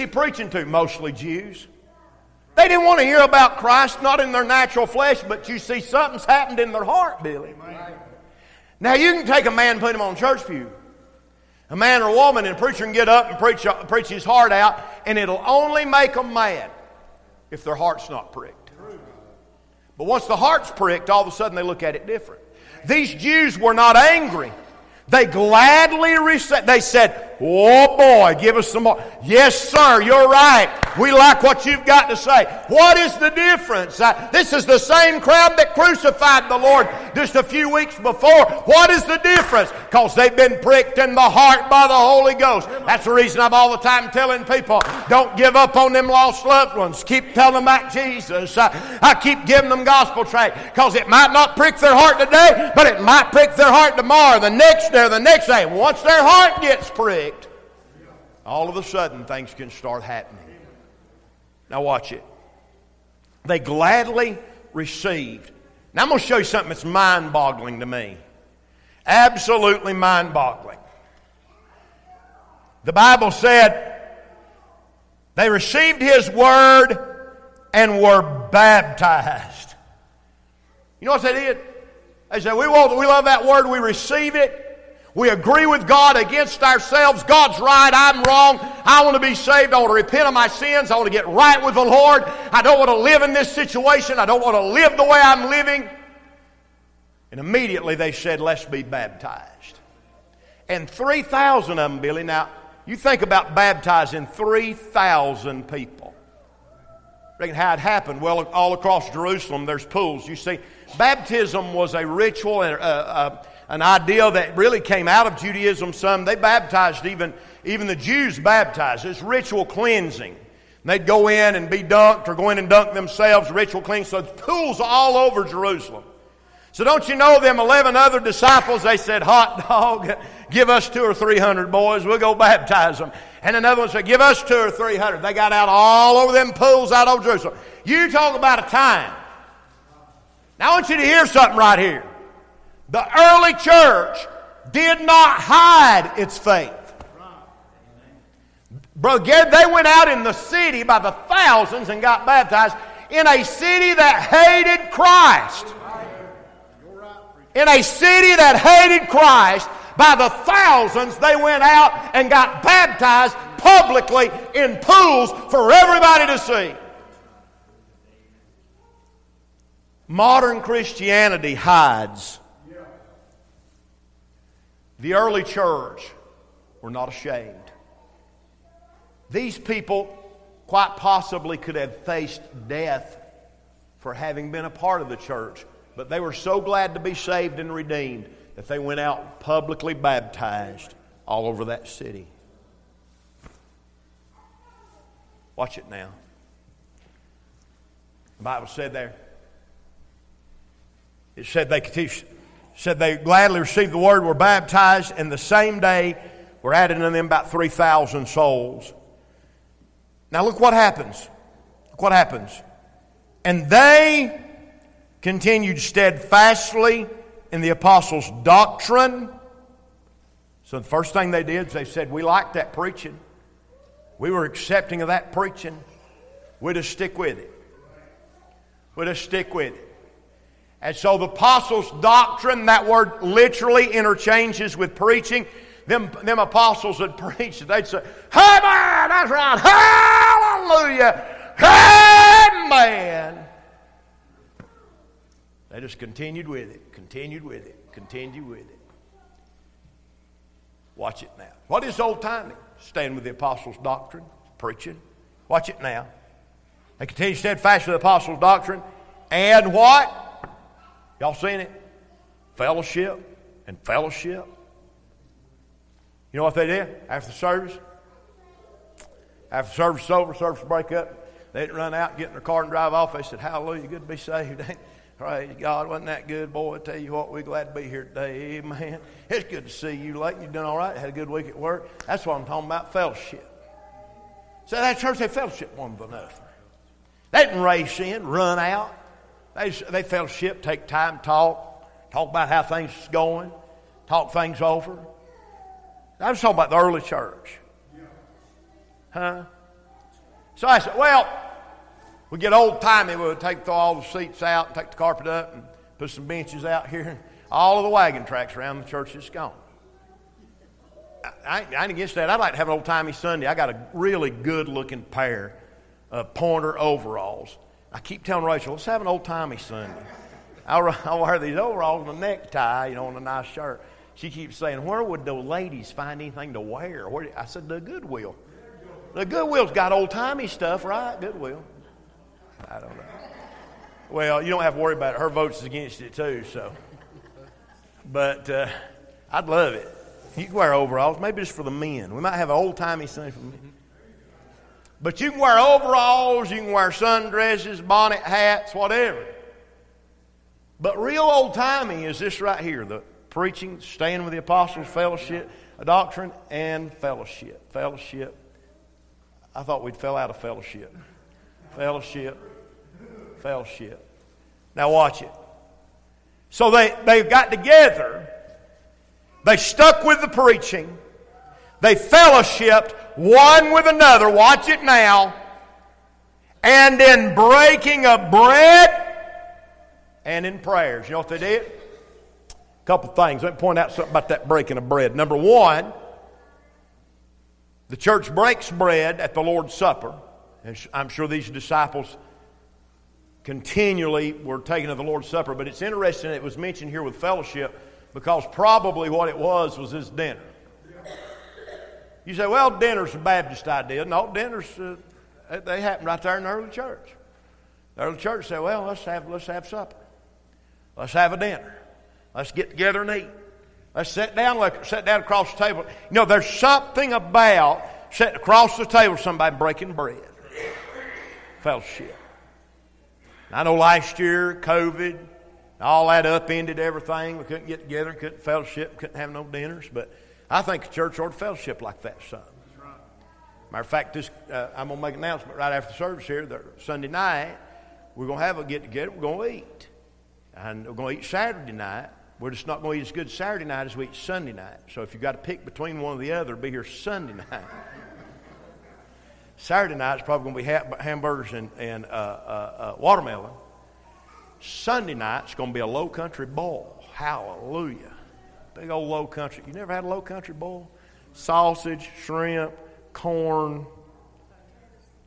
he preaching to? Mostly Jews. They didn't want to hear about Christ, not in their natural flesh, but you see something's happened in their heart, Billy. Now you can take a man and put him on church pew. A man or a woman, and a preacher can get up and preach, uh, preach his heart out, and it'll only make them mad if their heart's not pricked. But once the heart's pricked, all of a sudden they look at it different. These Jews were not angry. They gladly received. They said, Oh boy, give us some more. Yes, sir, you're right. We like what you've got to say. What is the difference? Uh, this is the same crowd that crucified the Lord just a few weeks before. What is the difference? Because they've been pricked in the heart by the Holy Ghost. That's the reason I'm all the time telling people don't give up on them lost loved ones. Keep telling them about Jesus. Uh, I keep giving them gospel tract because it might not prick their heart today, but it might prick their heart tomorrow, the next day, the next day. Once their heart gets pricked, all of a sudden things can start happening. Now, watch it. They gladly received. Now, I'm going to show you something that's mind boggling to me. Absolutely mind boggling. The Bible said they received His word and were baptized. You know what they did? They said, We, want, we love that word, we receive it, we agree with God against ourselves. God's right, I'm wrong. I want to be saved. I want to repent of my sins. I want to get right with the Lord. I don't want to live in this situation. I don't want to live the way I'm living. And immediately they said, Let's be baptized. And 3,000 of them, Billy. Now, you think about baptizing 3,000 people. Reckon how it happened? Well, all across Jerusalem, there's pools. You see, baptism was a ritual, uh, an idea that really came out of Judaism. Some they baptized even even the Jews baptized. It's ritual cleansing. they'd go in and be dunked or go in and dunk themselves, ritual cleansing. So pools all over Jerusalem. So don't you know them 11 other disciples, they said, hot dog, give us two or three hundred boys, we'll go baptize them. And another one said, give us two or three hundred. They got out all over them pools out over Jerusalem. You talk about a time. Now I want you to hear something right here. The early church did not hide its faith. Gary, they went out in the city by the thousands and got baptized in a city that hated Christ. In a city that hated Christ, by the thousands, they went out and got baptized publicly in pools for everybody to see. Modern Christianity hides the early church were not ashamed. These people quite possibly could have faced death for having been a part of the church, but they were so glad to be saved and redeemed that they went out publicly baptized all over that city. Watch it now. The Bible said there, it said they could teach said they gladly received the word, were baptized, and the same day were added to them about 3,000 souls. Now look what happens. Look what happens. And they continued steadfastly in the apostles' doctrine. So the first thing they did is they said, We liked that preaching. We were accepting of that preaching. we just stick with it. we just stick with it. And so the apostles' doctrine, that word literally interchanges with preaching. Them, them apostles would preach, they'd say, Amen, that's right, hallelujah, amen. They just continued with it, continued with it, continued with it. Watch it now. What is old timing? Stand with the apostles' doctrine, preaching. Watch it now. They continue steadfast with the apostles' doctrine. And what? Y'all seen it? Fellowship and fellowship. You know what they did after the service? After service was over, service break up, they didn't run out, get in their car and drive off. They said, Hallelujah, good to be saved. Praise God, wasn't that good, boy? I tell you what, we're glad to be here today. Amen. It's good to see you, Leighton. You done all right? Had a good week at work. That's what I'm talking about, fellowship. So that church, they fellowship one with another. They didn't race in, run out. They, they fellowship, take time, talk, talk about how things is going, talk things over. I was talking about the early church. Huh? So I said, well, we get old timey. We'll take all the seats out and take the carpet up and put some benches out here. All of the wagon tracks around the church is gone. I, I ain't against that. I'd like to have an old timey Sunday. I got a really good looking pair of pointer overalls. I keep telling Rachel, let's have an old timey Sunday. I'll, wear these overalls and a necktie, you know, and a nice shirt. She keeps saying, where would the ladies find anything to wear? Where, I said, the Goodwill. The Goodwill's got old timey stuff, right? Goodwill. I don't know. Well, you don't have to worry about it. Her vote's against it too, so. But uh, I'd love it. You can wear overalls, maybe just for the men. We might have an old timey Sunday for men. But you can wear overalls, you can wear sundresses, bonnet hats, whatever. But real old timey is this right here the preaching, staying with the apostles, fellowship, a doctrine, and fellowship. Fellowship. I thought we'd fell out of fellowship. Fellowship. Fellowship. Now watch it. So they, they got together they stuck with the preaching. They fellowshipped one with another. Watch it now. And in breaking of bread and in prayers. You know what they did? A couple things. Let me point out something about that breaking of bread. Number one, the church breaks bread at the Lord's Supper. And I'm sure these disciples continually were taking to the Lord's Supper, but it's interesting it was mentioned here with fellowship because probably what it was was his dinner. You say, well, dinner's a Baptist idea. No, dinner's, uh, they happened right there in the early church. The early church said, well, let's have, let's have supper. Let's have a dinner. Let's get together and eat. Let's sit down, like, sit down across the table. You know, there's something about sitting across the table somebody breaking bread. Fellowship. I know last year, COVID, all that upended everything. We couldn't get together, couldn't fellowship, couldn't have no dinners. But I think a church ought to fellowship like that son. Matter of fact, this, uh, I'm going to make an announcement right after the service here. That Sunday night, we're going to have a get together. We're going to eat. And we're going to eat Saturday night. We're just not going to eat as good Saturday night as we eat Sunday night. So if you've got to pick between one or the other, be here Sunday night. Saturday night is probably going to be hamburgers and, and uh, uh, uh watermelon. Sunday night's going to be a low country boil. Hallelujah. Big old low country. You never had a low country boil? Sausage, shrimp, corn,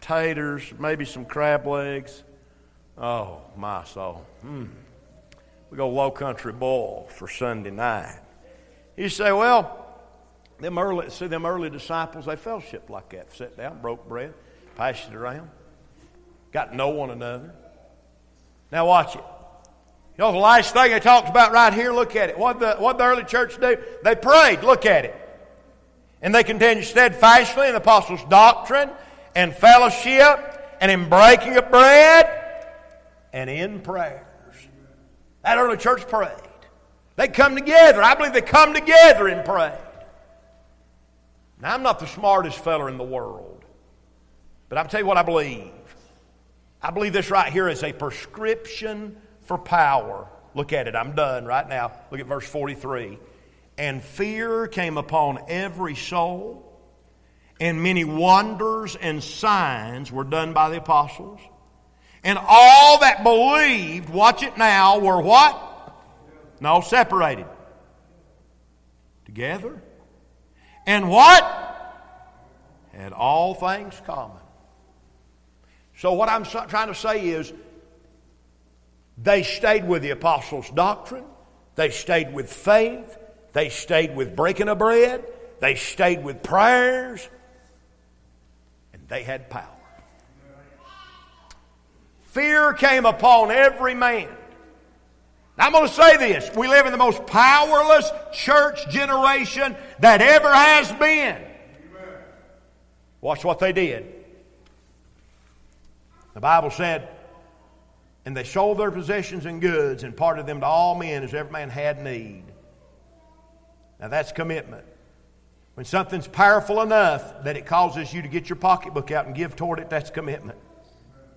taters, maybe some crab legs. Oh, my soul. Mm. We go low country boil for Sunday night. You say, well, them early, see them early disciples, they fellowship like that. Sat down, broke bread, passed it around, got to know one another. Now watch it. You know the last thing they talked about right here? Look at it. What the what the early church do? They prayed. Look at it. And they continued steadfastly in the apostles' doctrine and fellowship and in breaking of bread and in prayers. That early church prayed. They come together. I believe they come together and pray. Now, I'm not the smartest feller in the world, but I'll tell you what I believe. I believe this right here is a prescription for power. Look at it. I'm done right now. Look at verse 43. And fear came upon every soul, and many wonders and signs were done by the apostles. And all that believed, watch it now, were what? No, separated. Together. And what? Had all things common. So, what I'm trying to say is, they stayed with the apostles' doctrine, they stayed with faith, they stayed with breaking of bread, they stayed with prayers, and they had power. Fear came upon every man. Now, I'm going to say this. We live in the most powerless church generation that ever has been. Watch what they did. The Bible said, and they sold their possessions and goods and parted them to all men as every man had need. Now that's commitment. When something's powerful enough that it causes you to get your pocketbook out and give toward it, that's commitment.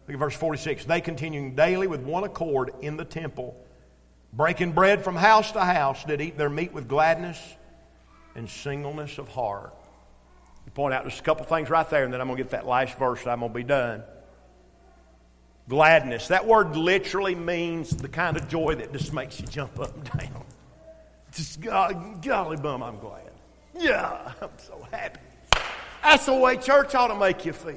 Look at verse 46. They continuing daily with one accord in the temple, breaking bread from house to house, did eat their meat with gladness and singleness of heart. You point out just a couple things right there, and then I'm going to get that last verse, and I'm going to be done. Gladness. That word literally means the kind of joy that just makes you jump up and down. Just, God, golly bum, I'm glad. Yeah, I'm so happy. That's the way church ought to make you feel.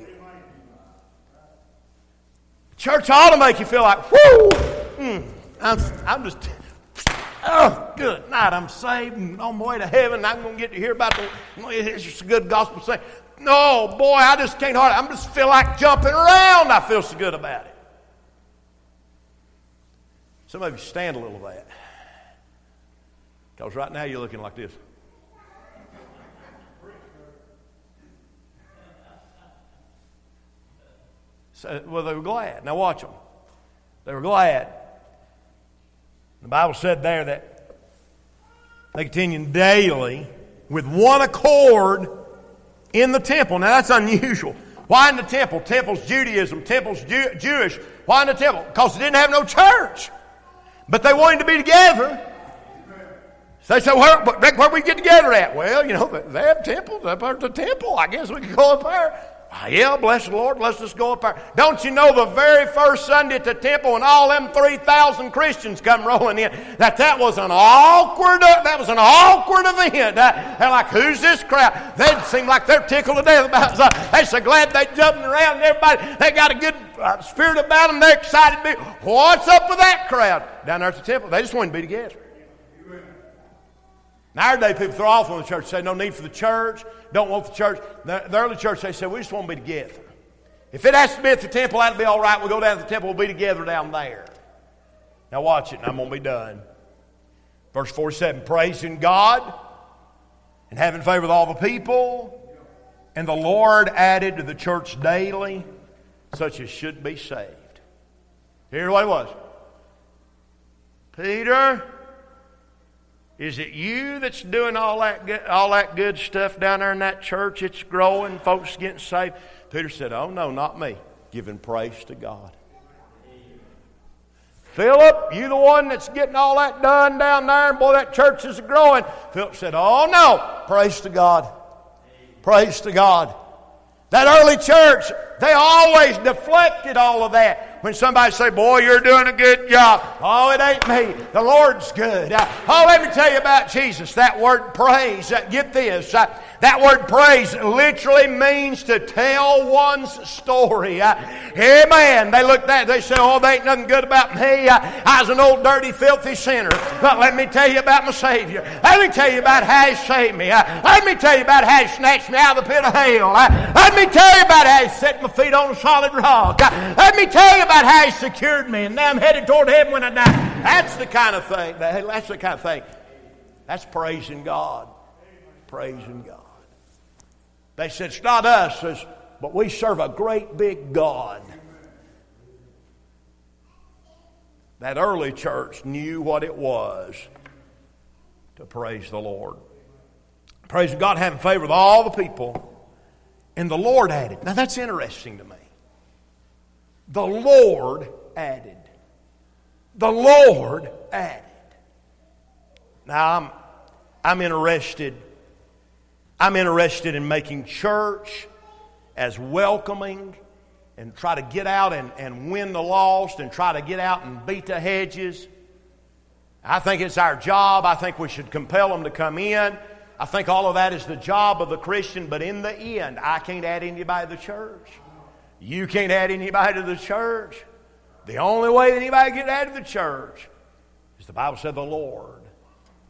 Church ought to make you feel like, whoo, mm, I'm, I'm just, oh, good night. I'm saved and on my way to heaven. I'm going to get to hear about the, it's just a good gospel saying. No, boy, I just can't hardly, I am just feel like jumping around. I feel so good about it. Some of you stand a little of that. Because right now you're looking like this. So, well, they were glad. Now watch them. They were glad. The Bible said there that they continued daily with one accord in the temple. Now that's unusual. Why in the temple? Temple's Judaism, temple's Jew- Jewish. Why in the temple? Because they didn't have no church. But they wanted to be together. So they said, where, where we get together at? Well, you know, they have temples. They're part of the temple. I guess we could go up there. Ah, yeah, bless the Lord. Let's just go up there. Don't you know the very first Sunday at the temple when all them 3,000 Christians come rolling in, that that was an awkward, uh, that was an awkward event. They're like, who's this crowd? They seem like they're tickled to death about it. They're so glad they're jumping around everybody, they got a good uh, spirit about them. They're excited to be. What's up with that crowd? Down there at the temple, they just want to be together. Nowadays, people throw off on the church, say no need for the church, don't want the church. The, the early church, they said, we just want to be together. If it has to be at the temple, that'll be all right. We'll go down to the temple, we'll be together down there. Now, watch it, and I'm going to be done. Verse 47 praising God and having favor with all the people. And the Lord added to the church daily such as should be saved. Here's what it was Peter is it you that's doing all that, good, all that good stuff down there in that church? It's growing, folks getting saved. Peter said, Oh, no, not me. Giving praise to God. Philip, you the one that's getting all that done down there, and boy, that church is growing. Philip said, Oh, no. Praise to God. Praise to God. That early church, they always deflected all of that. When somebody say, boy, you're doing a good job. Oh, it ain't me. The Lord's good. Uh, oh, let me tell you about Jesus. That word praise, uh, get this. Uh, That word praise literally means to tell one's story. Uh, amen. They looked at they said, Oh, there ain't nothing good about me. Uh, I was an old, dirty, filthy sinner. But let me tell you about my Savior. Let me tell you about how He saved me. Uh, let me tell you about how He snatched me out of the pit of hell. let me tell you about how He set my feet on a solid rock. let me tell you about how He secured me. And now I'm headed toward heaven when I die. That's the kind of thing. That's the kind of thing. That's praising God. Praising God. They said, It's not us, it's, but we serve a great big God. That early church knew what it was to praise the Lord. Praise God, having favor with all the people. And the Lord added. Now that's interesting to me. The Lord added. The Lord added. Now I'm, I'm interested I'm interested in making church as welcoming and try to get out and, and win the lost and try to get out and beat the hedges. I think it's our job. I think we should compel them to come in. I think all of that is the job of the Christian, but in the end, I can't add anybody to the church. You can't add anybody to the church. The only way that anybody get added to the church is the Bible said the Lord,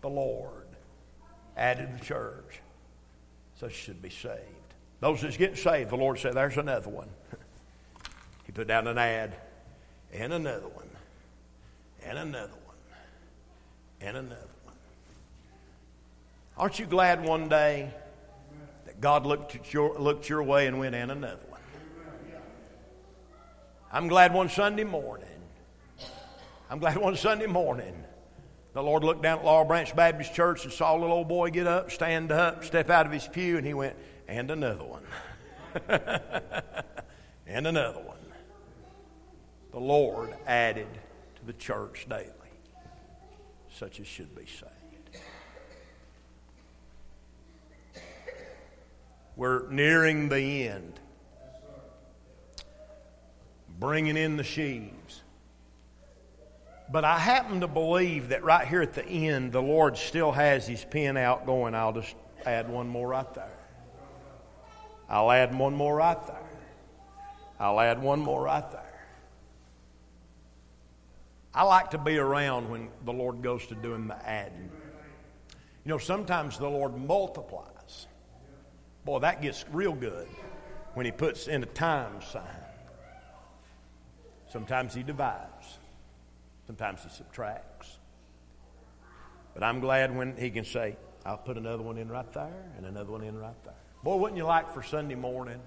the Lord added the church such should be saved. Those that's getting saved, the Lord said, there's another one. he put down an ad, and another one, and another one, and another one. Aren't you glad one day that God looked, at your, looked your way and went, and another one? I'm glad one Sunday morning. I'm glad one Sunday morning the Lord looked down at Laurel Branch Baptist Church and saw a little old boy get up, stand up, step out of his pew, and he went, and another one. and another one. The Lord added to the church daily, such as should be saved. We're nearing the end. Bringing in the sheaves. But I happen to believe that right here at the end, the Lord still has his pen out going. I'll just add one more right there. I'll add one more right there. I'll add one more right there. I like to be around when the Lord goes to doing the adding. You know, sometimes the Lord multiplies. Boy, that gets real good when He puts in a time sign. Sometimes He divides, sometimes He subtracts. But I'm glad when He can say, I'll put another one in right there and another one in right there. Boy, wouldn't you like for Sunday morning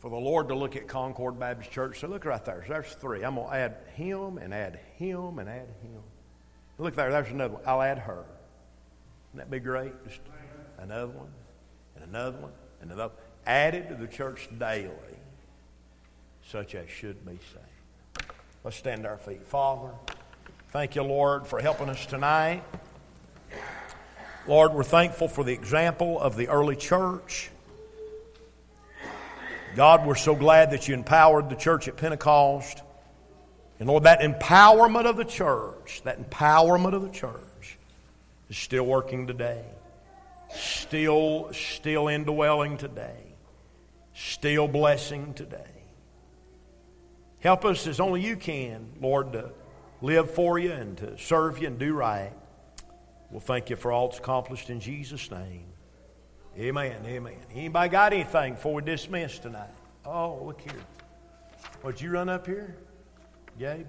for the Lord to look at Concord Baptist Church? So look right there. There's three. I'm going to add him and add him and add him. Look there. There's another one. I'll add her. Wouldn't that be great? Just another one and another one and another. Added to the church daily, such as should be saved. Let's stand our feet. Father, thank you, Lord, for helping us tonight. Lord, we're thankful for the example of the early church. God, we're so glad that you empowered the church at Pentecost. And Lord, that empowerment of the church, that empowerment of the church, is still working today. Still, still indwelling today. Still blessing today. Help us as only you can, Lord, to live for you and to serve you and do right. We'll thank you for all that's accomplished in Jesus' name. Amen. Amen. Anybody got anything before we dismiss tonight? Oh, look here. Would you run up here, Gabe?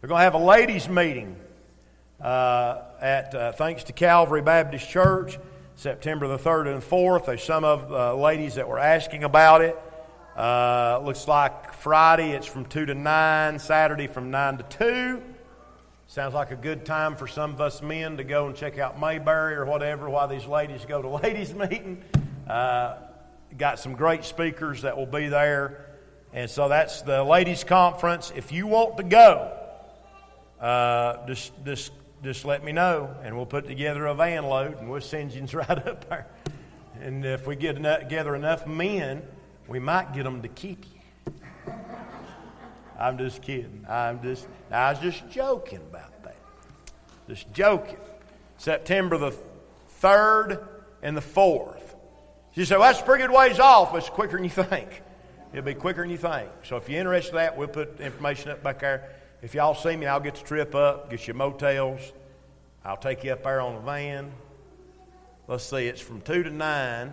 We're going to have a ladies' meeting uh, at uh, thanks to Calvary Baptist Church, September the 3rd and 4th. There's some of the ladies that were asking about it. Uh, looks like Friday it's from 2 to 9, Saturday from 9 to 2. Sounds like a good time for some of us men to go and check out Mayberry or whatever while these ladies go to ladies' meeting. Uh, got some great speakers that will be there. And so that's the ladies' conference. If you want to go, uh, just, just just let me know, and we'll put together a van load, and we'll send you right up there. And if we get together enough men, we might get them to keep you. I'm just kidding. I'm just, I was just joking about that. Just joking. September the 3rd and the 4th. You say, well, that's pretty good ways off, it's quicker than you think. It'll be quicker than you think. So if you're interested in that, we'll put information up back there. If y'all see me, I'll get the trip up, get you motels. I'll take you up there on the van. Let's see, it's from 2 to 9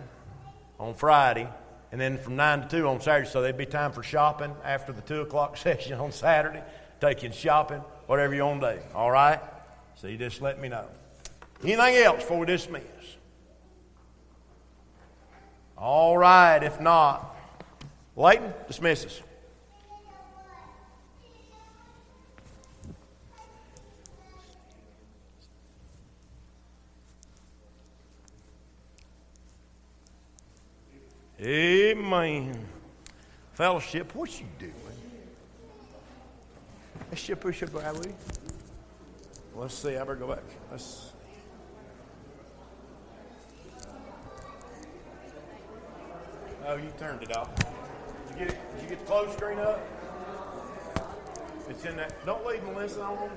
on Friday, and then from 9 to 2 on Saturday. So there'd be time for shopping after the 2 o'clock session on Saturday. You shopping, whatever you want to do. All right? So you just let me know. Anything else before we dismiss? All right, if not, Leighton, dismiss us. Amen. Fellowship, what you doing? Let's you push up right. Let's see. I better go back. Let's. Oh, you turned it off. Did you get it? Did you get the close screen up? It's in that. Don't leave Melissa on.